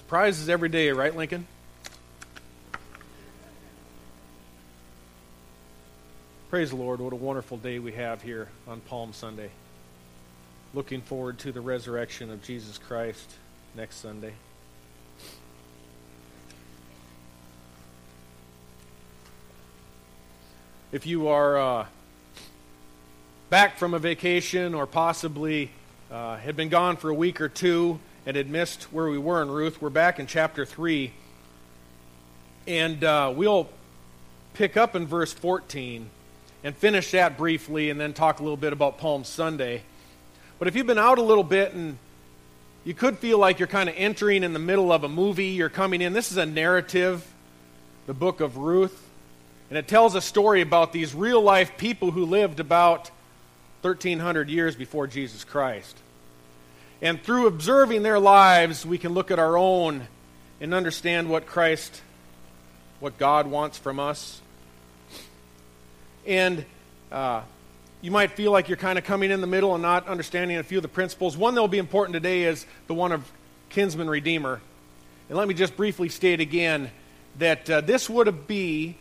Surprises every day, right, Lincoln? Praise the Lord. What a wonderful day we have here on Palm Sunday. Looking forward to the resurrection of Jesus Christ next Sunday. If you are uh, back from a vacation or possibly uh, had been gone for a week or two and had missed where we were in Ruth, we're back in chapter 3. And uh, we'll pick up in verse 14 and finish that briefly and then talk a little bit about Palm Sunday. But if you've been out a little bit and you could feel like you're kind of entering in the middle of a movie, you're coming in. This is a narrative, the book of Ruth. And it tells a story about these real life people who lived about 1,300 years before Jesus Christ. And through observing their lives, we can look at our own and understand what Christ, what God wants from us. And uh, you might feel like you're kind of coming in the middle and not understanding a few of the principles. One that will be important today is the one of kinsman redeemer. And let me just briefly state again that uh, this would be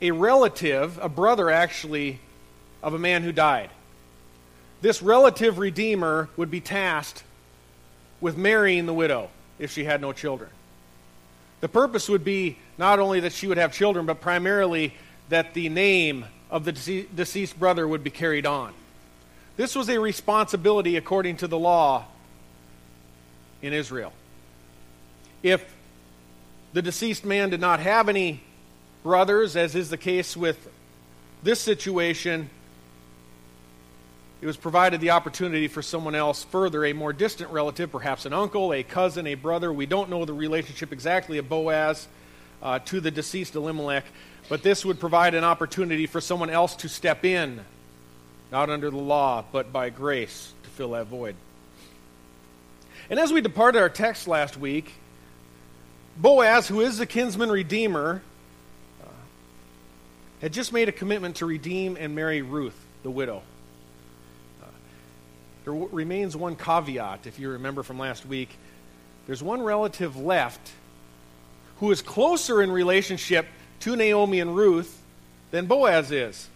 a relative, a brother actually, of a man who died. This relative redeemer would be tasked with marrying the widow if she had no children. The purpose would be not only that she would have children, but primarily that the name of the deceased brother would be carried on. This was a responsibility according to the law in Israel. If the deceased man did not have any brothers, as is the case with this situation, it was provided the opportunity for someone else further, a more distant relative, perhaps an uncle, a cousin, a brother. We don't know the relationship exactly of Boaz uh, to the deceased Elimelech, but this would provide an opportunity for someone else to step in, not under the law, but by grace, to fill that void. And as we departed our text last week, Boaz, who is the kinsman redeemer, uh, had just made a commitment to redeem and marry Ruth, the widow. There w- remains one caveat, if you remember from last week. There's one relative left who is closer in relationship to Naomi and Ruth than Boaz is.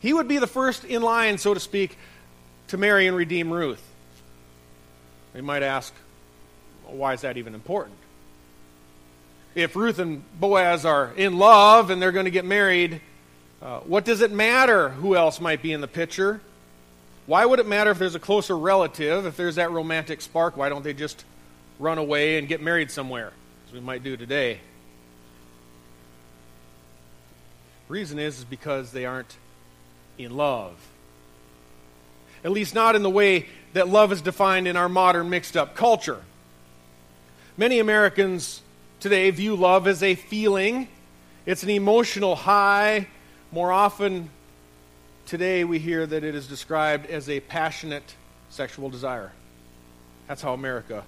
He would be the first in line, so to speak, to marry and redeem Ruth. You might ask, well, why is that even important? If Ruth and Boaz are in love and they're going to get married, uh, what does it matter who else might be in the picture? Why would it matter if there's a closer relative, if there's that romantic spark? Why don't they just run away and get married somewhere, as we might do today? Reason is, is because they aren't in love. At least not in the way that love is defined in our modern mixed up culture. Many Americans today view love as a feeling, it's an emotional high. More often today, we hear that it is described as a passionate sexual desire. That's how America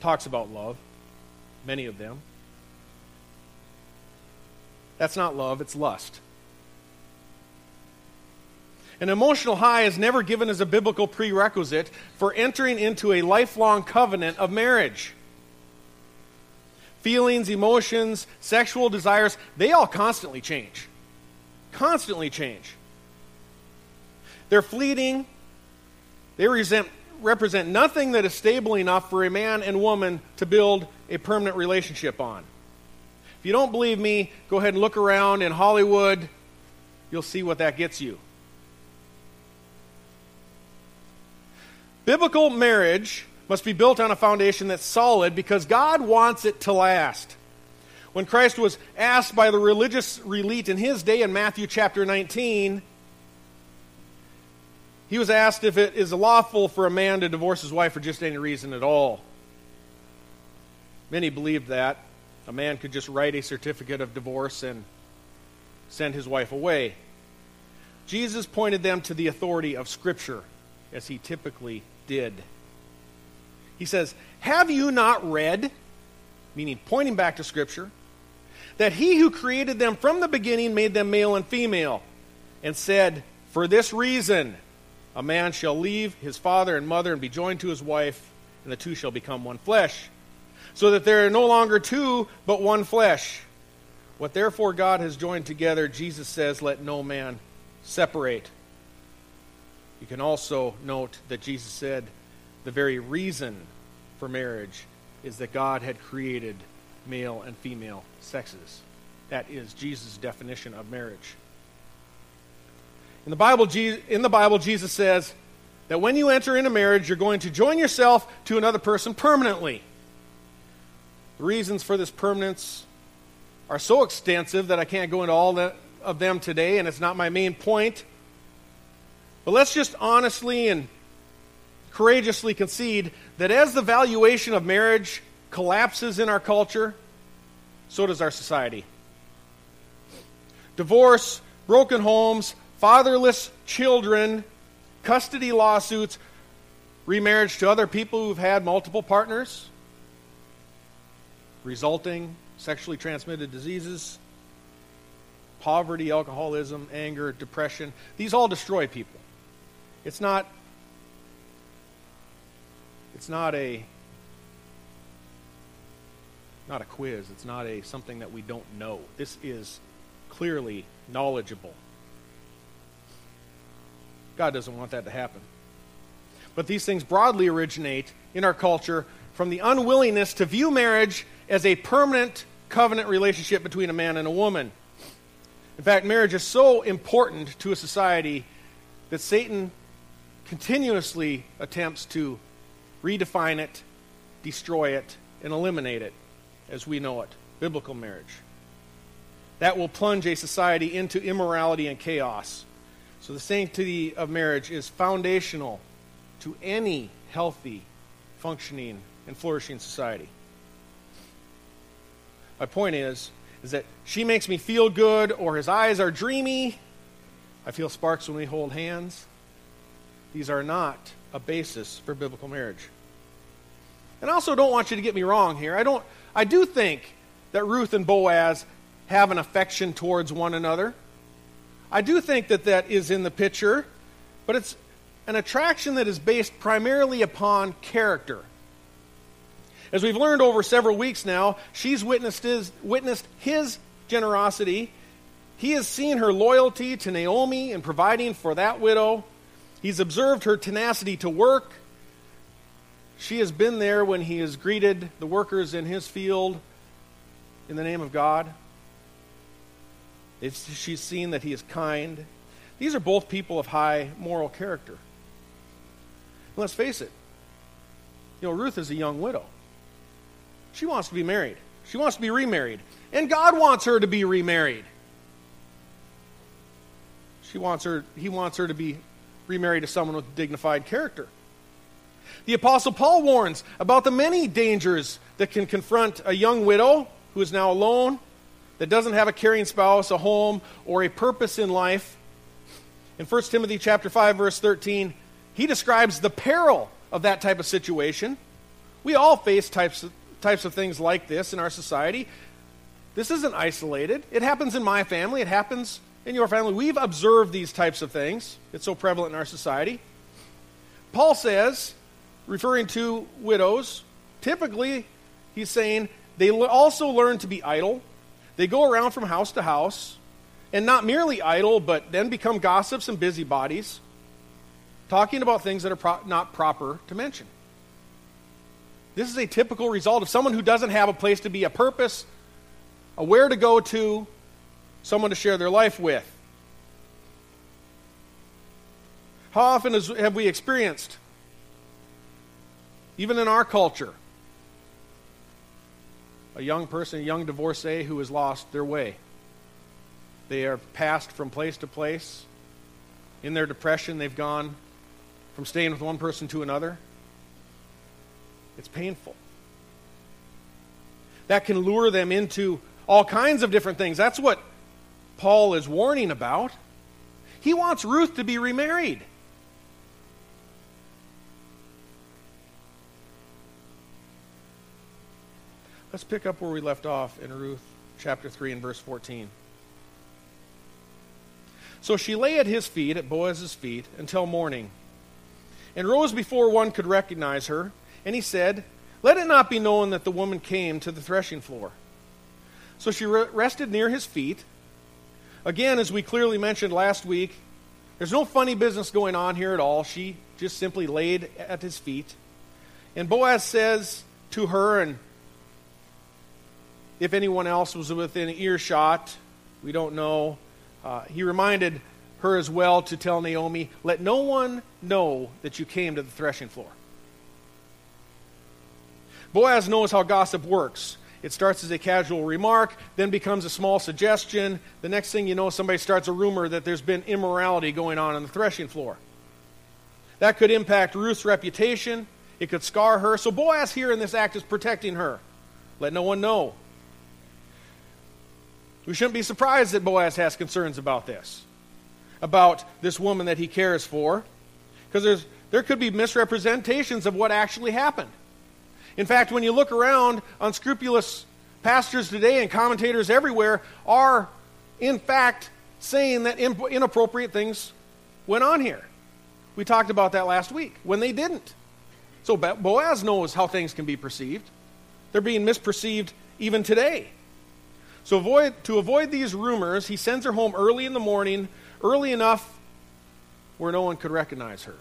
talks about love, many of them. That's not love, it's lust. An emotional high is never given as a biblical prerequisite for entering into a lifelong covenant of marriage. Feelings, emotions, sexual desires, they all constantly change. Constantly change. They're fleeting. They resent, represent nothing that is stable enough for a man and woman to build a permanent relationship on. If you don't believe me, go ahead and look around in Hollywood. You'll see what that gets you. Biblical marriage must be built on a foundation that's solid because God wants it to last. When Christ was asked by the religious elite in his day in Matthew chapter 19, he was asked if it is lawful for a man to divorce his wife for just any reason at all. Many believed that. A man could just write a certificate of divorce and send his wife away. Jesus pointed them to the authority of Scripture, as he typically did. He says, Have you not read, meaning pointing back to Scripture, that he who created them from the beginning made them male and female, and said, For this reason, a man shall leave his father and mother and be joined to his wife, and the two shall become one flesh. so that there are no longer two, but one flesh. What therefore God has joined together, Jesus says, let no man separate. You can also note that Jesus said the very reason for marriage is that God had created male and female sexes. That is Jesus' definition of marriage. In the Bible, in the Bible Jesus says that when you enter into marriage, you're going to join yourself to another person permanently. The reasons for this permanence are so extensive that I can't go into all of them today, and it's not my main point. But let's just honestly and courageously concede that as the valuation of marriage collapses in our culture, so does our society. Divorce, broken homes, fatherless children, custody lawsuits, remarriage to other people who've had multiple partners, resulting sexually transmitted diseases, poverty, alcoholism, anger, depression. These all destroy people. It's not it's not a not a quiz. It's not a something that we don't know. This is clearly knowledgeable. God doesn't want that to happen. But these things broadly originate in our culture from the unwillingness to view marriage as a permanent covenant relationship between a man and a woman. In fact, marriage is so important to a society that Satan continuously attempts to redefine it, destroy it, and eliminate it as we know it biblical marriage. That will plunge a society into immorality and chaos. So, the sanctity of marriage is foundational to any healthy, functioning, and flourishing society. My point is, is that she makes me feel good, or his eyes are dreamy. I feel sparks when we hold hands. These are not a basis for biblical marriage. And I also don't want you to get me wrong here. I don't I do think that Ruth and Boaz have an affection towards one another. I do think that that is in the picture, but it's an attraction that is based primarily upon character. As we've learned over several weeks now, she's witnessed his, witnessed his generosity. He has seen her loyalty to Naomi and providing for that widow. He's observed her tenacity to work. She has been there when he has greeted the workers in his field in the name of God. She's seen that he is kind. These are both people of high moral character. And let's face it, you know, Ruth is a young widow. She wants to be married. She wants to be remarried. And God wants her to be remarried. She wants her, he wants her to be remarried to someone with dignified character. The Apostle Paul warns about the many dangers that can confront a young widow who is now alone, that doesn't have a caring spouse, a home, or a purpose in life. In 1 Timothy chapter 5 verse 13, he describes the peril of that type of situation. We all face types of, types of things like this in our society. This isn't isolated. It happens in my family, it happens in your family. We've observed these types of things. It's so prevalent in our society. Paul says, referring to widows, typically he's saying they also learn to be idle. They go around from house to house, and not merely idle, but then become gossips and busybodies, talking about things that are pro- not proper to mention. This is a typical result of someone who doesn't have a place to be, a purpose, a where to go to, someone to share their life with. How often have we experienced, even in our culture, a young person, a young divorcee who has lost their way? They are passed from place to place. In their depression, they've gone from staying with one person to another. It's painful. That can lure them into all kinds of different things. That's what Paul is warning about. He wants Ruth to be remarried. Let's pick up where we left off in Ruth chapter 3 and verse 14. So she lay at his feet, at Boaz's feet, until morning, and rose before one could recognize her. And he said, let it not be known that the woman came to the threshing floor. So she rested near his feet. Again, as we clearly mentioned last week, there's no funny business going on here at all. She just simply laid at his feet. And Boaz says to her, and if anyone else was within earshot, we don't know. Uh, he reminded her as well to tell Naomi, Let no one know that you came to the threshing floor. Boaz knows how gossip works. It starts as a casual remark, then becomes a small suggestion. The next thing you know, somebody starts a rumor that there's been immorality going on on the threshing floor. That could impact Ruth's reputation. It could scar her. So Boaz here in this act is protecting her. Let no one know. We shouldn't be surprised that Boaz has concerns about this, about this woman that he cares for, because there could be misrepresentations of what actually happened. In fact, when you look around, unscrupulous pastors today and commentators everywhere are, in fact, saying that inappropriate things went on here. We talked about that last week when they didn't. So Boaz knows how things can be perceived. They're being misperceived even today. So avoid, to avoid these rumors, he sends her home early in the morning, early enough where no one could recognize her.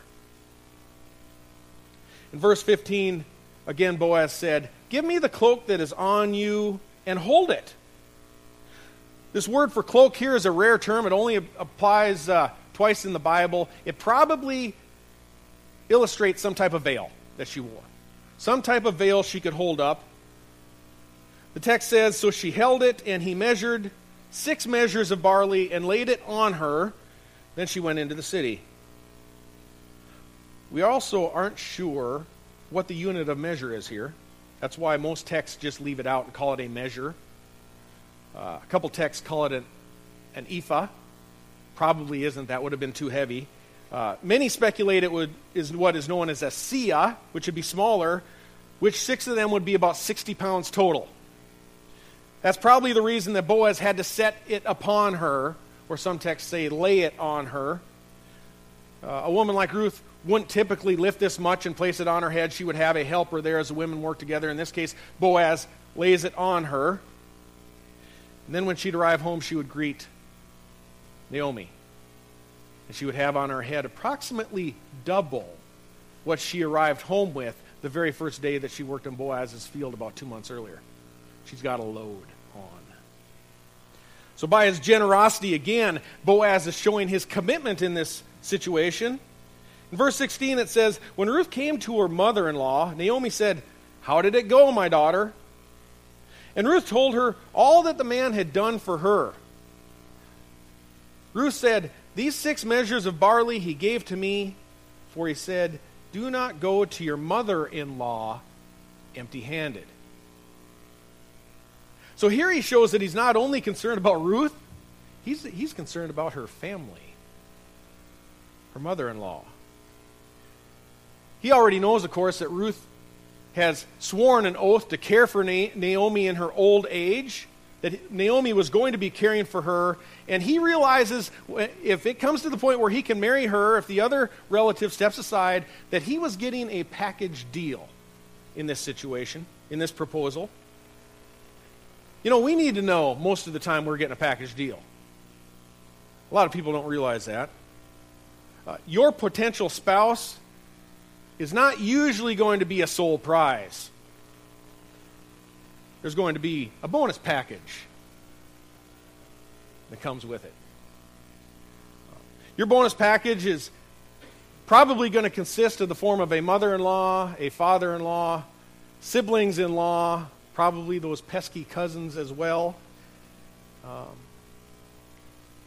In verse 15, Again, Boaz said, Give me the cloak that is on you and hold it. This word for cloak here is a rare term. It only applies uh, twice in the Bible. It probably illustrates some type of veil that she wore, some type of veil she could hold up. The text says, So she held it, and he measured six measures of barley and laid it on her. Then she went into the city. We also aren't sure what the unit of measure is here. That's why most texts just leave it out and call it a measure. Uh, a couple texts call it an, an ephah. Probably isn't. That would have been too heavy. Uh, many speculate it would is what is known as a seah, which would be smaller, which six of them would be about 60 pounds total. That's probably the reason that Boaz had to set it upon her, or some texts say lay it on her. Uh, a woman like Ruth wouldn't typically lift this much and place it on her head. She would have a helper there as the women work together. In this case, Boaz lays it on her. And then when she'd arrive home, she would greet Naomi. And she would have on her head approximately double what she arrived home with the very first day that she worked in Boaz's field about two months earlier. She's got a load on. So, by his generosity, again, Boaz is showing his commitment in this situation. In verse 16, it says, When Ruth came to her mother in law, Naomi said, How did it go, my daughter? And Ruth told her all that the man had done for her. Ruth said, These six measures of barley he gave to me, for he said, Do not go to your mother in law empty handed. So here he shows that he's not only concerned about Ruth, he's, he's concerned about her family, her mother in law. He already knows, of course, that Ruth has sworn an oath to care for Naomi in her old age, that Naomi was going to be caring for her, and he realizes if it comes to the point where he can marry her, if the other relative steps aside, that he was getting a package deal in this situation, in this proposal. You know, we need to know most of the time we're getting a package deal. A lot of people don't realize that. Uh, your potential spouse is not usually going to be a sole prize. There's going to be a bonus package that comes with it. Your bonus package is probably going to consist of the form of a mother in law, a father in law, siblings in law, probably those pesky cousins as well. Um,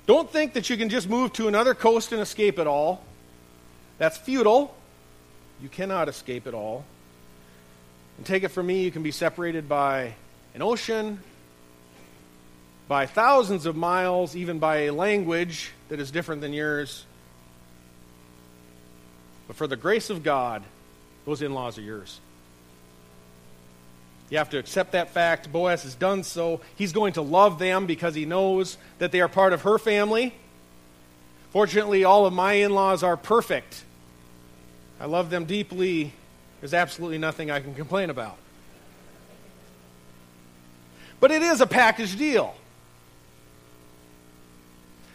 don't think that you can just move to another coast and escape it all. That's futile. You cannot escape it all. And take it from me, you can be separated by an ocean, by thousands of miles, even by a language that is different than yours. But for the grace of God, those in laws are yours. You have to accept that fact. Boaz has done so. He's going to love them because he knows that they are part of her family. Fortunately, all of my in laws are perfect. I love them deeply, There's absolutely nothing I can complain about. But it is a package deal.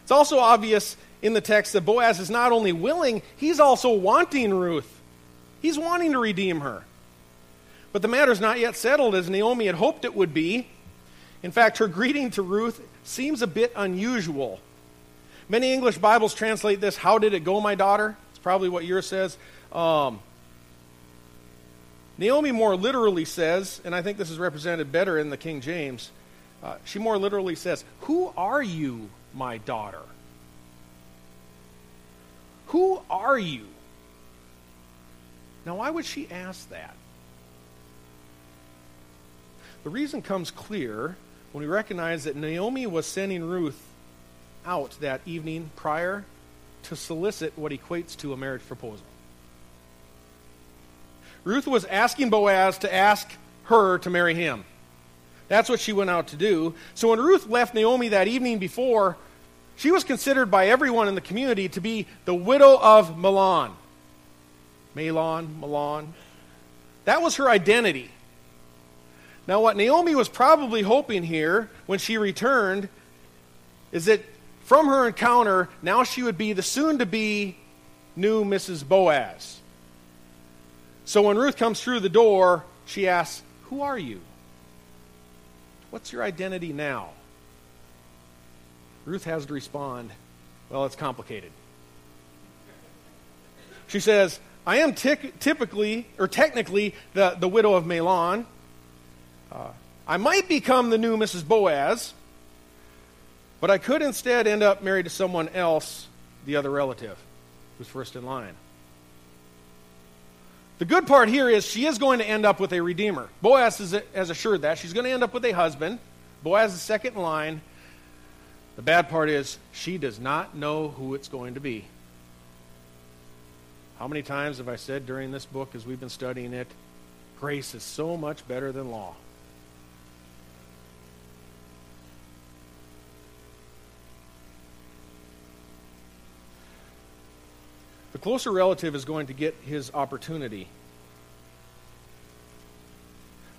It's also obvious in the text that Boaz is not only willing, he's also wanting Ruth. He's wanting to redeem her. But the matter is not yet settled as Naomi had hoped it would be. In fact, her greeting to Ruth seems a bit unusual. Many English Bibles translate this, How did it go, my daughter? It's probably what yours says. Um, Naomi more literally says, and I think this is represented better in the King James, uh, she more literally says, Who are you, my daughter? Who are you? Now, why would she ask that? The reason comes clear when we recognize that Naomi was sending Ruth out that evening prior to solicit what equates to a marriage proposal. Ruth was asking Boaz to ask her to marry him. That's what she went out to do. So when Ruth left Naomi that evening before, she was considered by everyone in the community to be the widow of Mahlon. Mahlon, Mahlon. That was her identity. Now, what Naomi was probably hoping here when she returned is that from her encounter, now she would be the soon to be new Mrs. Boaz. So when Ruth comes through the door, she asks, Who are you? What's your identity now? Ruth has to respond, Well, it's complicated. She says, I am typically, or technically, the, the widow of Mahlon. Uh, I might become the new Mrs. Boaz, but I could instead end up married to someone else, the other relative, who's first in line. The good part here is she is going to end up with a redeemer. Boaz has assured that. She's going to end up with a husband. Boaz is second in line. The bad part is she does not know who it's going to be. How many times have I said during this book as we've been studying it, grace is so much better than law? The closer relative is going to get his opportunity.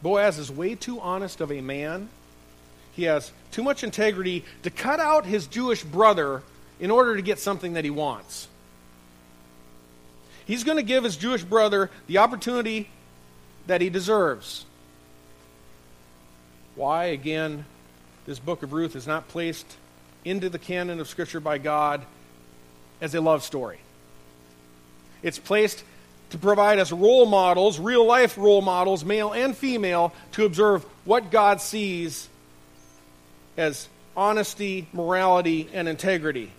Boaz is way too honest of a man. He has too much integrity to cut out his Jewish brother in order to get something that he wants. He's going to give his Jewish brother the opportunity that he deserves. Why, again, this book of Ruth is not placed into the canon of Scripture by God as a love story. It's placed to provide us role models, real life role models, male and female, to observe what God sees as honesty, morality, and integrity.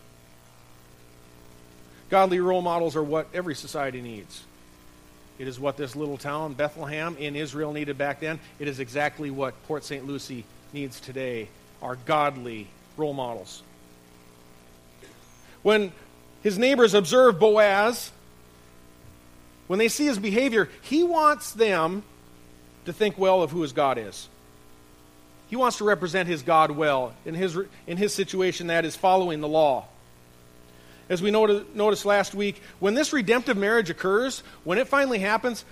Godly role models are what every society needs. It is what this little town, Bethlehem, in Israel needed back then. It is exactly what Port St. Lucie needs today are godly role models. When his neighbors observe Boaz, when they see his behavior, he wants them to think well of who his God is. He wants to represent his God well. In his, in his situation, that is following the law. As we noticed last week, when this redemptive marriage occurs, when it finally happens,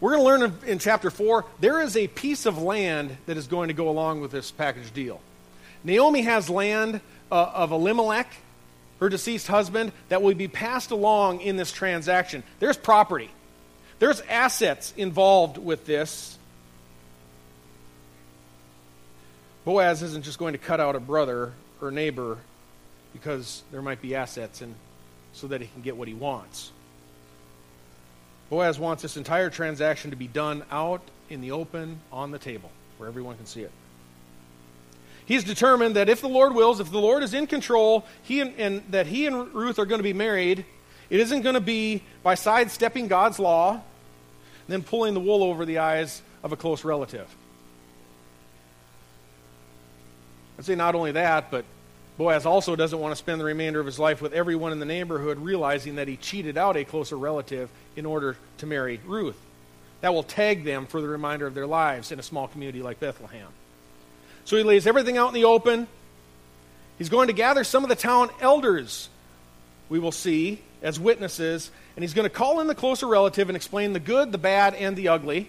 we're going to learn in, in chapter 4 there is a piece of land that is going to go along with this package deal. Naomi has land uh, of Elimelech her deceased husband, that will be passed along in this transaction. There's property, there's assets involved with this. Boaz isn't just going to cut out a brother or neighbor because there might be assets and so that he can get what he wants. Boaz wants this entire transaction to be done out in the open on the table where everyone can see it. He's determined that if the Lord wills, if the Lord is in control, he and, and that he and Ruth are going to be married, it isn't going to be by sidestepping God's law then pulling the wool over the eyes of a close relative. I'd say not only that, but Boaz also doesn't want to spend the remainder of his life with everyone in the neighborhood realizing that he cheated out a closer relative in order to marry Ruth. That will tag them for the remainder of their lives in a small community like Bethlehem. So he lays everything out in the open. He's going to gather some of the town elders, we will see, as witnesses, and he's going to call in the closer relative and explain the good, the bad, and the ugly.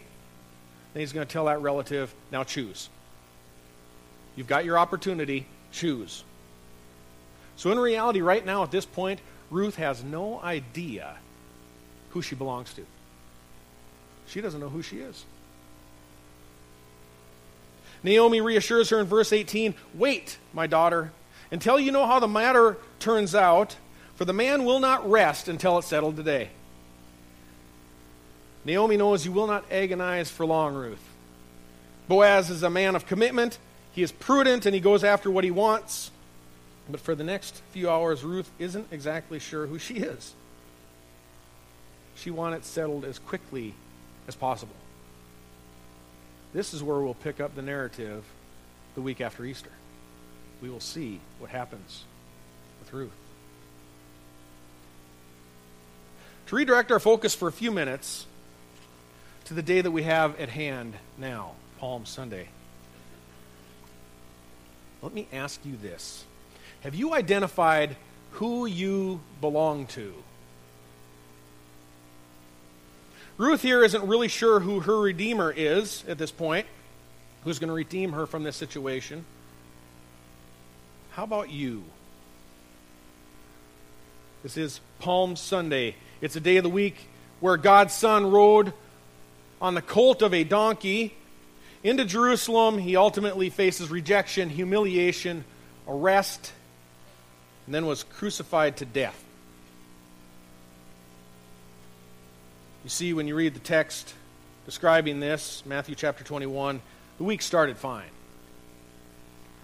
Then he's going to tell that relative, now choose. You've got your opportunity, choose. So, in reality, right now at this point, Ruth has no idea who she belongs to. She doesn't know who she is. Naomi reassures her in verse 18 Wait, my daughter, until you know how the matter turns out, for the man will not rest until it's settled today. Naomi knows you will not agonize for long, Ruth. Boaz is a man of commitment. He is prudent and he goes after what he wants. But for the next few hours, Ruth isn't exactly sure who she is. She wants it settled as quickly as possible. This is where we'll pick up the narrative the week after Easter. We will see what happens with Ruth. To redirect our focus for a few minutes to the day that we have at hand now, Palm Sunday, let me ask you this Have you identified who you belong to? Ruth here isn't really sure who her Redeemer is at this point, who's going to redeem her from this situation. How about you? This is Palm Sunday. It's a day of the week where God's Son rode on the colt of a donkey into Jerusalem. He ultimately faces rejection, humiliation, arrest, and then was crucified to death. You see, when you read the text describing this, Matthew chapter 21, the week started fine.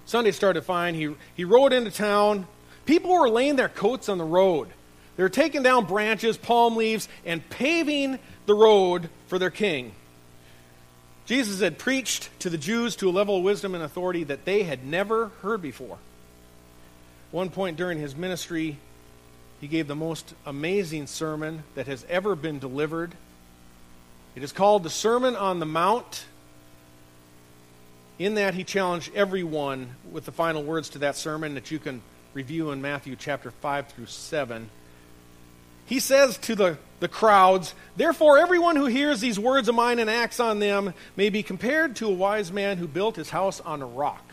Sunday started fine. He, he rode into town. People were laying their coats on the road. They were taking down branches, palm leaves, and paving the road for their king. Jesus had preached to the Jews to a level of wisdom and authority that they had never heard before. One point during his ministry, he gave the most amazing sermon that has ever been delivered. It is called the Sermon on the Mount. In that, he challenged everyone with the final words to that sermon that you can review in Matthew chapter 5 through 7. He says to the, the crowds, Therefore, everyone who hears these words of mine and acts on them may be compared to a wise man who built his house on a rock.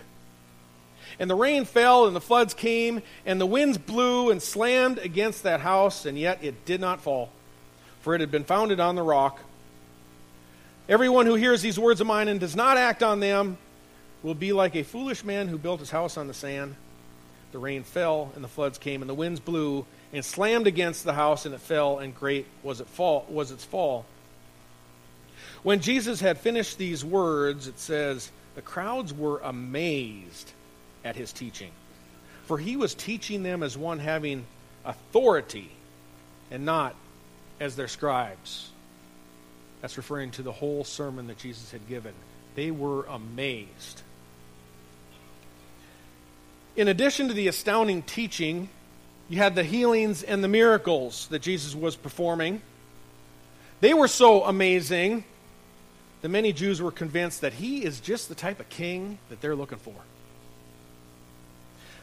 And the rain fell, and the floods came, and the winds blew and slammed against that house, and yet it did not fall, for it had been founded on the rock. Everyone who hears these words of mine and does not act on them will be like a foolish man who built his house on the sand. The rain fell, and the floods came, and the winds blew and slammed against the house, and it fell, and great was, it fall, was its fall. When Jesus had finished these words, it says, the crowds were amazed at his teaching. For he was teaching them as one having authority and not as their scribes. That's referring to the whole sermon that Jesus had given. They were amazed. In addition to the astounding teaching, you had the healings and the miracles that Jesus was performing. They were so amazing that many Jews were convinced that he is just the type of king that they're looking for.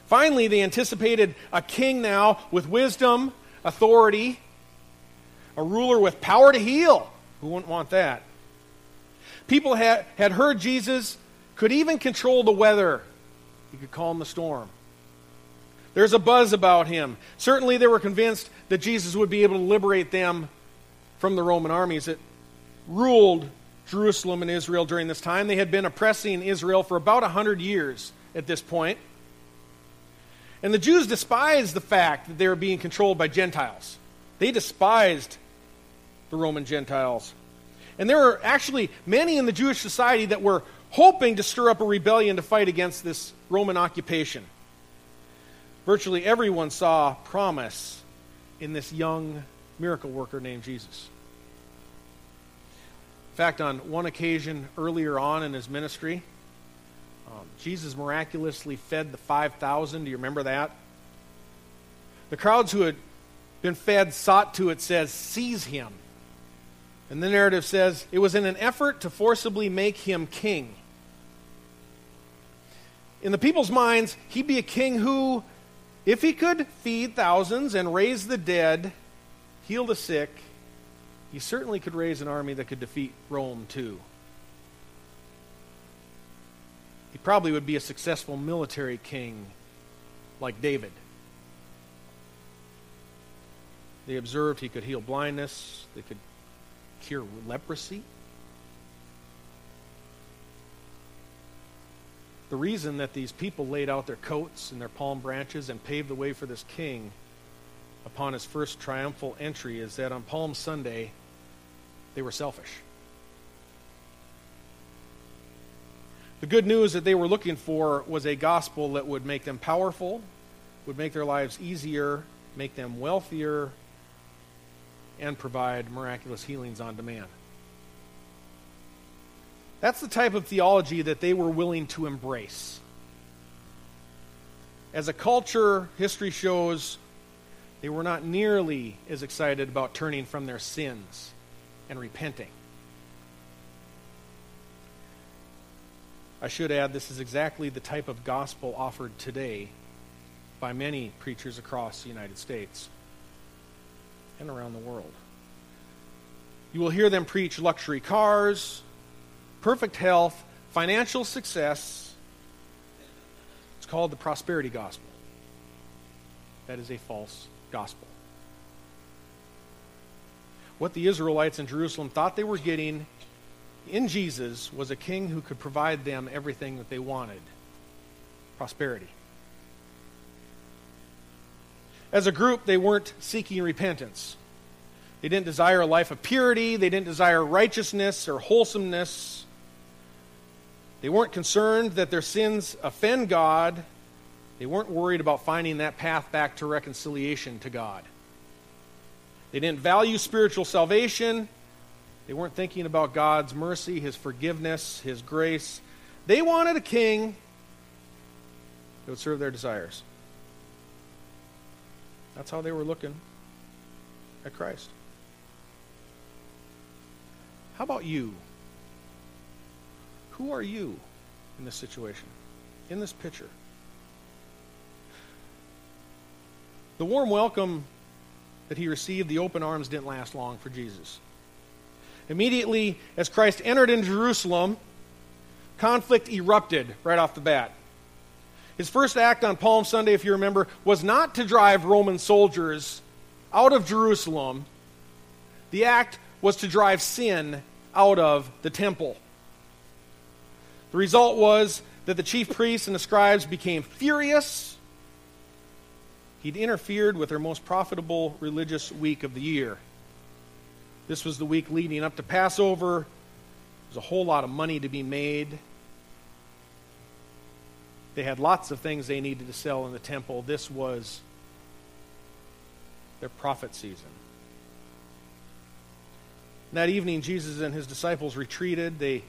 Finally, they anticipated a king now with wisdom, authority, a ruler with power to heal. Who wouldn't want that? People had, had heard Jesus could even control the weather, he could calm the storm. There's a buzz about him. Certainly, they were convinced that Jesus would be able to liberate them from the Roman armies that ruled Jerusalem and Israel during this time. They had been oppressing Israel for about 100 years at this point. And the Jews despised the fact that they were being controlled by Gentiles. They despised the Roman Gentiles. And there were actually many in the Jewish society that were hoping to stir up a rebellion to fight against this Roman occupation. Virtually everyone saw promise in this young miracle worker named Jesus. In fact, on one occasion earlier on in his ministry, um, Jesus miraculously fed the 5,000. Do you remember that? The crowds who had been fed sought to, it says, seize him. And the narrative says it was in an effort to forcibly make him king. In the people's minds, he'd be a king who, if he could feed thousands and raise the dead, heal the sick, he certainly could raise an army that could defeat Rome too. He probably would be a successful military king like David. They observed he could heal blindness, they could cure leprosy. The reason that these people laid out their coats and their palm branches and paved the way for this king upon his first triumphal entry is that on Palm Sunday, they were selfish. The good news that they were looking for was a gospel that would make them powerful, would make their lives easier, make them wealthier, and provide miraculous healings on demand. That's the type of theology that they were willing to embrace. As a culture, history shows they were not nearly as excited about turning from their sins and repenting. I should add, this is exactly the type of gospel offered today by many preachers across the United States and around the world. You will hear them preach luxury cars, perfect health, financial success. It's called the prosperity gospel. That is a false gospel what the Israelites in Jerusalem thought they were getting in Jesus was a king who could provide them everything that they wanted prosperity. As a group, they weren't seeking repentance. They didn't desire a life of purity, they didn't desire righteousness or wholesomeness. They weren't concerned that their sins offend God. They weren't worried about finding that path back to reconciliation to God. They didn't value spiritual salvation. They weren't thinking about God's mercy, His forgiveness, His grace. They wanted a king that would serve their desires. That's how they were looking at Christ. How about you? Who are you in this situation, in this picture? The warm welcome that he received, the open arms didn't last long for Jesus. Immediately, as Christ entered in Jerusalem, conflict erupted right off the bat. His first act on Palm Sunday, if you remember, was not to drive Roman soldiers out of Jerusalem. The act was to drive sin out of the temple. The result was that the chief priests and the scribes became furious He'd interfered with their most profitable religious week of the year. This was the week leading up to Passover. There was a whole lot of money to be made. They had lots of things they needed to sell in the temple. This was their profit season. That evening, Jesus and his disciples retreated. They,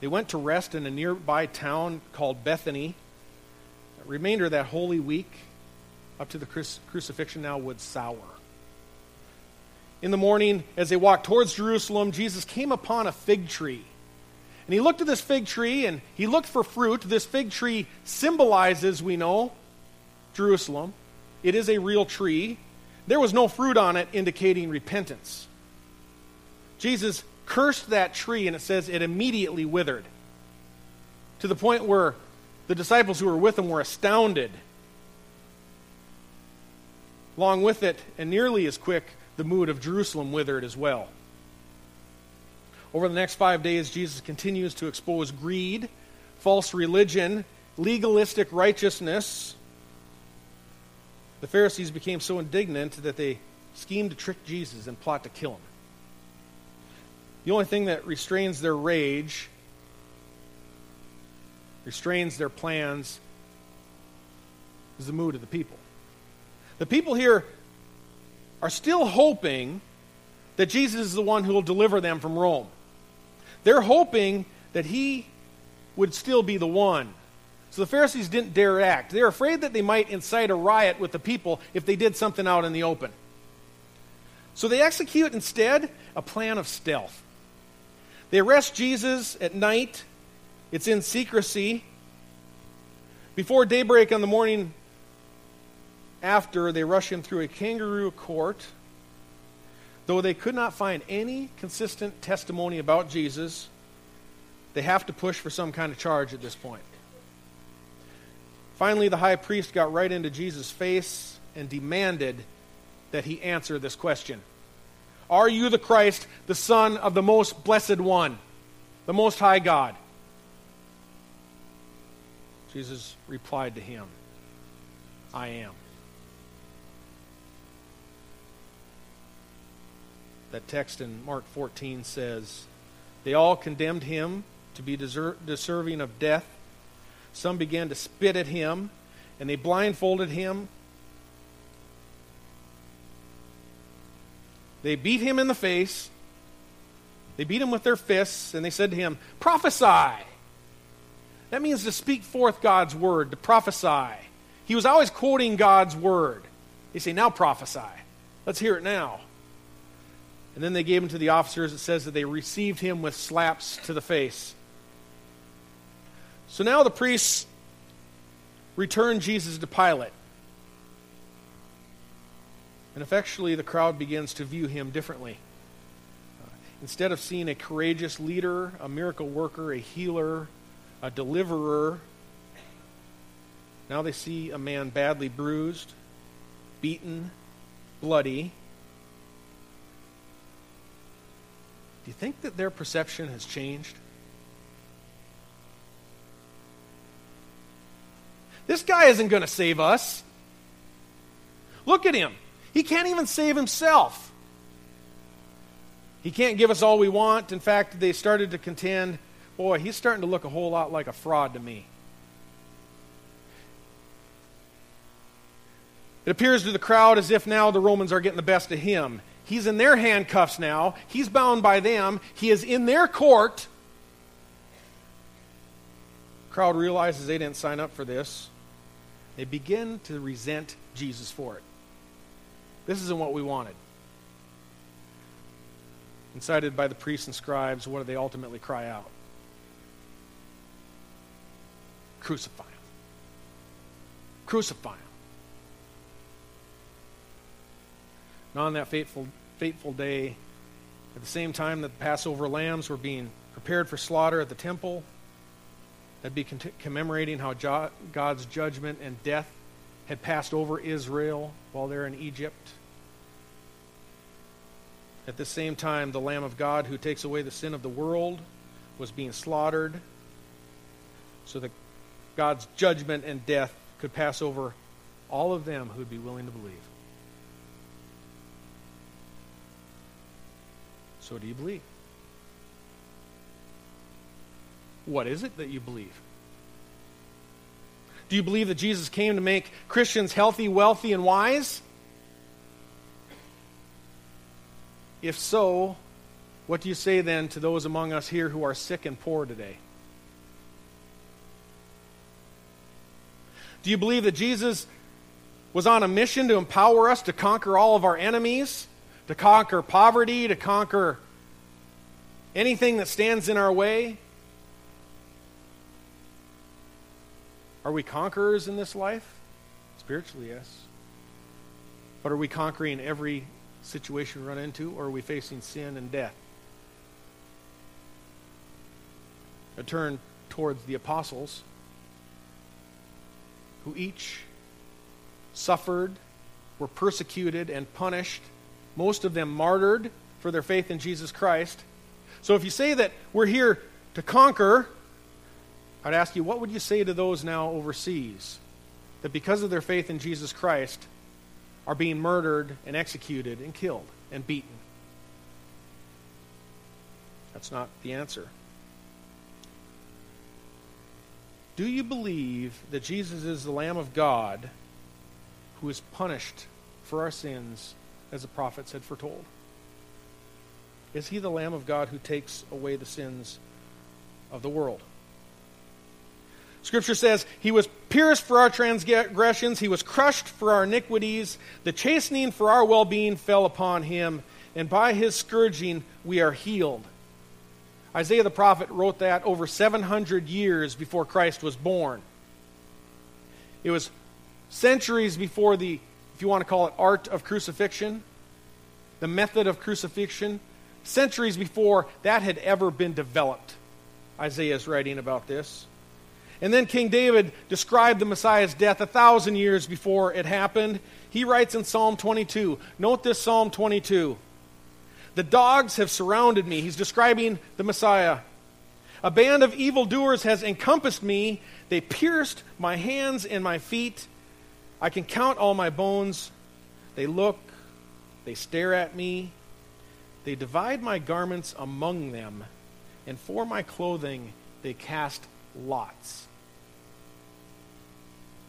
they went to rest in a nearby town called Bethany. The remainder of that holy week, up to the crucifixion now would sour. In the morning, as they walked towards Jerusalem, Jesus came upon a fig tree. And he looked at this fig tree and he looked for fruit. This fig tree symbolizes, we know, Jerusalem. It is a real tree. There was no fruit on it indicating repentance. Jesus cursed that tree, and it says it immediately withered to the point where the disciples who were with him were astounded Along with it, and nearly as quick, the mood of Jerusalem withered as well. Over the next five days, Jesus continues to expose greed, false religion, legalistic righteousness. The Pharisees became so indignant that they schemed to trick Jesus and plot to kill him. The only thing that restrains their rage, restrains their plans, is the mood of the people. The people here are still hoping that Jesus is the one who will deliver them from Rome. They're hoping that he would still be the one. So the Pharisees didn't dare act. They're afraid that they might incite a riot with the people if they did something out in the open. So they execute instead a plan of stealth. They arrest Jesus at night, it's in secrecy. Before daybreak on the morning after they rush him through a kangaroo court though they could not find any consistent testimony about Jesus, they have to push for some kind of charge at this point. Finally, the high priest got right into Jesus' face and demanded that he answer this question Are you the Christ, the Son of the most blessed one, the most high God? Jesus replied to him, I am. That text in Mark 14 says, They all condemned him to be deserving of death. Some began to spit at him, and they blindfolded him. They beat him in the face. They beat him with their fists, and they said to him, Prophesy! That means to speak forth God's word, to prophesy. He was always quoting God's word. They say, Now prophesy. Let's hear it now. And then they gave him to the officers. It says that they received him with slaps to the face. So now the priests return Jesus to Pilate. And effectually, the crowd begins to view him differently. Instead of seeing a courageous leader, a miracle worker, a healer, a deliverer, now they see a man badly bruised, beaten, bloody. Do you think that their perception has changed? This guy isn't going to save us. Look at him. He can't even save himself. He can't give us all we want. In fact, they started to contend boy, he's starting to look a whole lot like a fraud to me. It appears to the crowd as if now the Romans are getting the best of him. He's in their handcuffs now. He's bound by them. He is in their court. Crowd realizes they didn't sign up for this. They begin to resent Jesus for it. This isn't what we wanted. Incited by the priests and scribes, what do they ultimately cry out? Crucify him. Crucify him. And on that fateful, fateful day, at the same time that the Passover lambs were being prepared for slaughter at the temple, That'd be commemorating how God's judgment and death had passed over Israel while they're in Egypt. At the same time, the Lamb of God who takes away the sin of the world was being slaughtered so that God's judgment and death could pass over all of them who would be willing to believe. So, do you believe? What is it that you believe? Do you believe that Jesus came to make Christians healthy, wealthy, and wise? If so, what do you say then to those among us here who are sick and poor today? Do you believe that Jesus was on a mission to empower us to conquer all of our enemies, to conquer poverty, to conquer anything that stands in our way? Are we conquerors in this life? Spiritually, yes. But are we conquering every situation we run into, or are we facing sin and death? I turn towards the apostles, who each suffered, were persecuted, and punished, most of them martyred for their faith in Jesus Christ. So if you say that we're here to conquer, I'd ask you, what would you say to those now overseas that because of their faith in Jesus Christ are being murdered and executed and killed and beaten? That's not the answer. Do you believe that Jesus is the Lamb of God who is punished for our sins as the prophets had foretold? Is he the Lamb of God who takes away the sins of the world? Scripture says, He was pierced for our transgressions, He was crushed for our iniquities. The chastening for our well being fell upon Him, and by His scourging we are healed. Isaiah the prophet wrote that over 700 years before Christ was born. It was centuries before the, if you want to call it, art of crucifixion. the method of crucifixion, centuries before that had ever been developed. Isaiah is writing about this. And then King David described the Messiah's death a thousand years before it happened. He writes in Psalm 22. Note this Psalm 22. The dogs have surrounded me. He's describing the Messiah. A band of evildoers has encompassed me. They pierced my hands and my feet. I can count all my bones. They look, they stare at me. They divide my garments among them, and for my clothing they cast lots.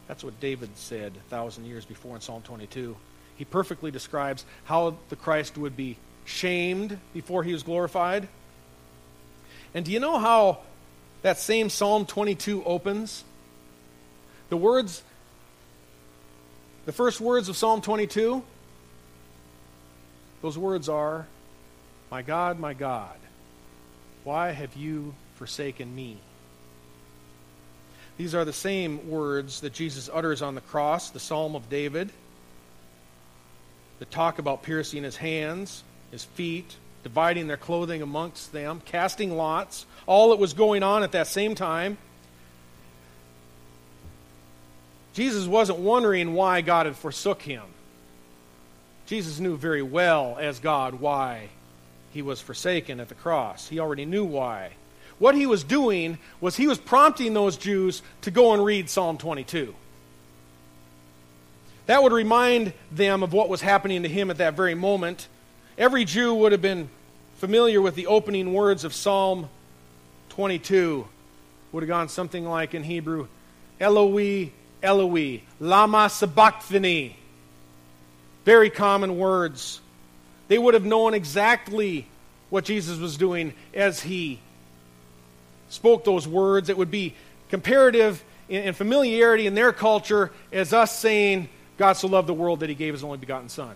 That's what David said a thousand years before in Psalm 22. He perfectly describes how the Christ would be shamed before he was glorified. And do you know how that same Psalm 22 opens? The words, the first words of Psalm 22, those words are, My God, my God, why have you forsaken me? These are the same words that Jesus utters on the cross, the Psalm of David, the talk about piercing his hands, his feet, dividing their clothing amongst them, casting lots, all that was going on at that same time. Jesus wasn't wondering why God had forsook him. Jesus knew very well, as God, why he was forsaken at the cross. He already knew why. What he was doing was he was prompting those Jews to go and read Psalm 22. That would remind them of what was happening to him at that very moment. Every Jew would have been familiar with the opening words of Psalm 22. Would have gone something like in Hebrew, Eloi, Eloi, lama sabachthani. Very common words. They would have known exactly what Jesus was doing as he spoke those words. It would be comparative in, familiarity in their culture as us saying, God so loved the world that he gave his only begotten Son.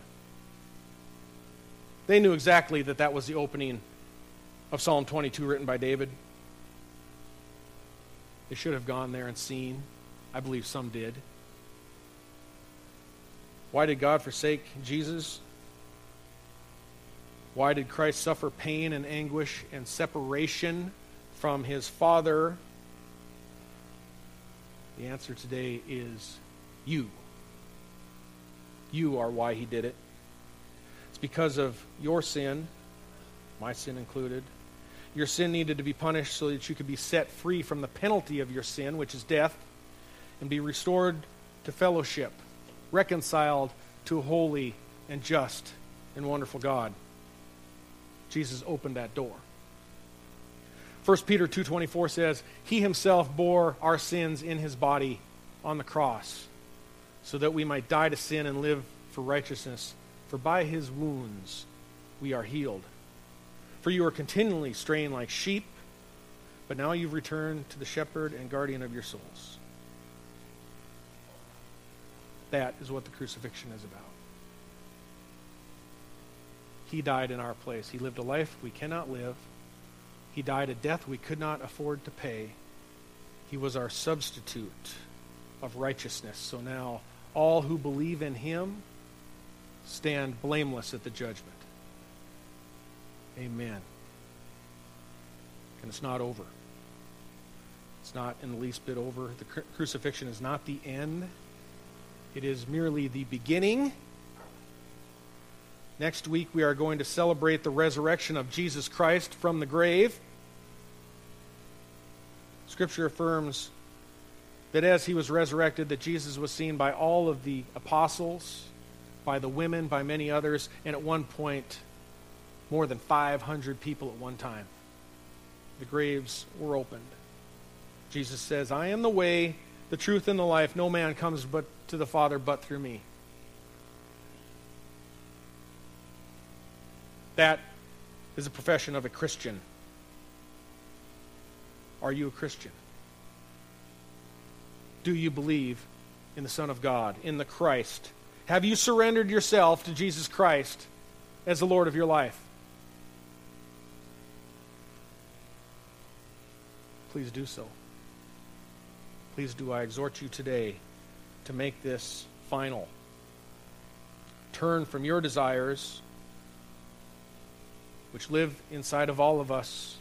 They knew exactly that that was the opening of Psalm 22 written by David. They should have gone there and seen. I believe some did. Why did God forsake Jesus? Why did Christ suffer pain and anguish and separation from his Father? The answer today is you. You are why he did it. It's because of your sin, my sin included. Your sin needed to be punished so that you could be set free from the penalty of your sin, which is death, and be restored to fellowship, reconciled to a holy and just and wonderful God. Jesus opened that door. 1 Peter 2:24 says, "He himself bore our sins in his body on the cross, so that we might die to sin and live for righteousness, for by his wounds we are healed. For you are continually straying like sheep, but now you've returned to the shepherd and guardian of your souls." That is what the crucifixion is about. He died in our place. He lived a life we cannot live. He died a death we could not afford to pay. He was our substitute of righteousness. So now all who believe in him stand blameless at the judgment. Amen. And it's not over. It's not in the least bit over. The crucifixion is not the end, it is merely the beginning Next week, we are going to celebrate the resurrection of Jesus Christ from the grave. Scripture affirms that as he was resurrected, that Jesus was seen by all of the apostles, by the women, by many others, and at one point, more than 500 people at one time. The graves were opened. Jesus says, I am the way, the truth, and the life. No man comes but to the Father but through me. That is a profession of a Christian. Are you a Christian? Do you believe in the Son of God, in the Christ? Have you surrendered yourself to Jesus Christ as the Lord of your life? Please do so. Please do I exhort you today to make this final. Turn from your desires which live inside of all of us.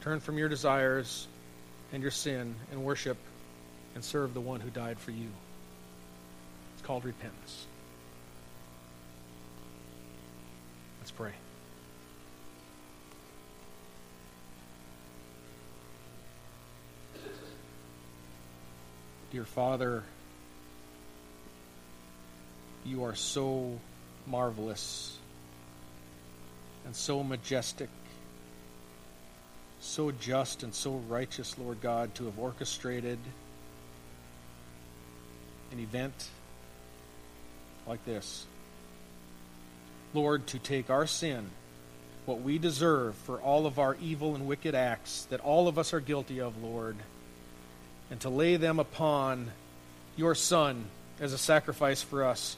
Turn from your desires and your sin and worship and serve the one who died for you. It's called repentance. Let's pray. Dear Father, you are so marvelous and so majestic, so just and so righteous, Lord God, to have orchestrated an event like this. Lord, to take our sin, what we deserve for all of our evil and wicked acts that all of us are guilty of, Lord, and to lay them upon your Son as a sacrifice for us.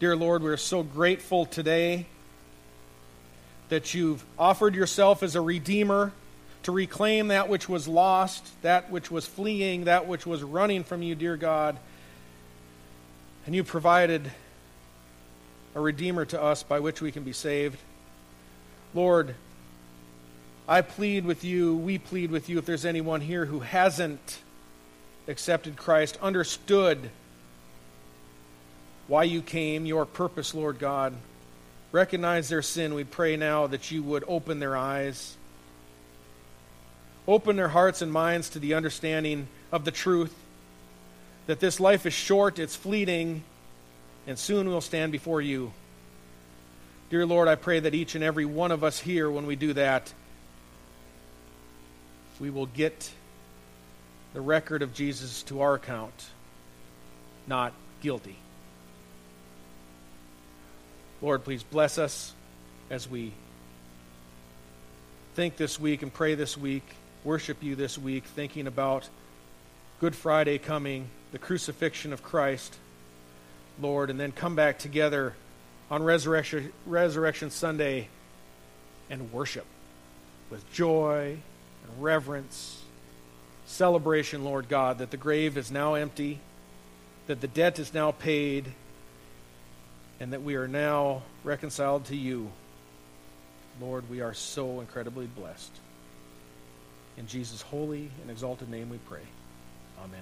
Dear Lord, we are so grateful today that you've offered yourself as a redeemer to reclaim that which was lost, that which was fleeing, that which was running from you, dear God. And you provided a redeemer to us by which we can be saved. Lord, I plead with you, we plead with you, if there's anyone here who hasn't accepted Christ, understood why you came, your purpose, Lord God, recognize their sin, we pray now that you would open their eyes, open their hearts and minds to the understanding of the truth that this life is short, it's fleeting, and soon we'll stand before you. Dear Lord, I pray that each and every one of us here, when we do that, we will get the record of Jesus to our account, not guilty. Lord, please bless us as we think this week and pray this week, worship you this week, thinking about Good Friday coming, the crucifixion of Christ, Lord, and then come back together on Resurrection, Resurrection Sunday and worship with joy and reverence, celebration, Lord God, that the grave is now empty, that the debt is now paid, and that we are now reconciled to you. Lord, we are so incredibly blessed. In Jesus' holy and exalted name we pray. Amen.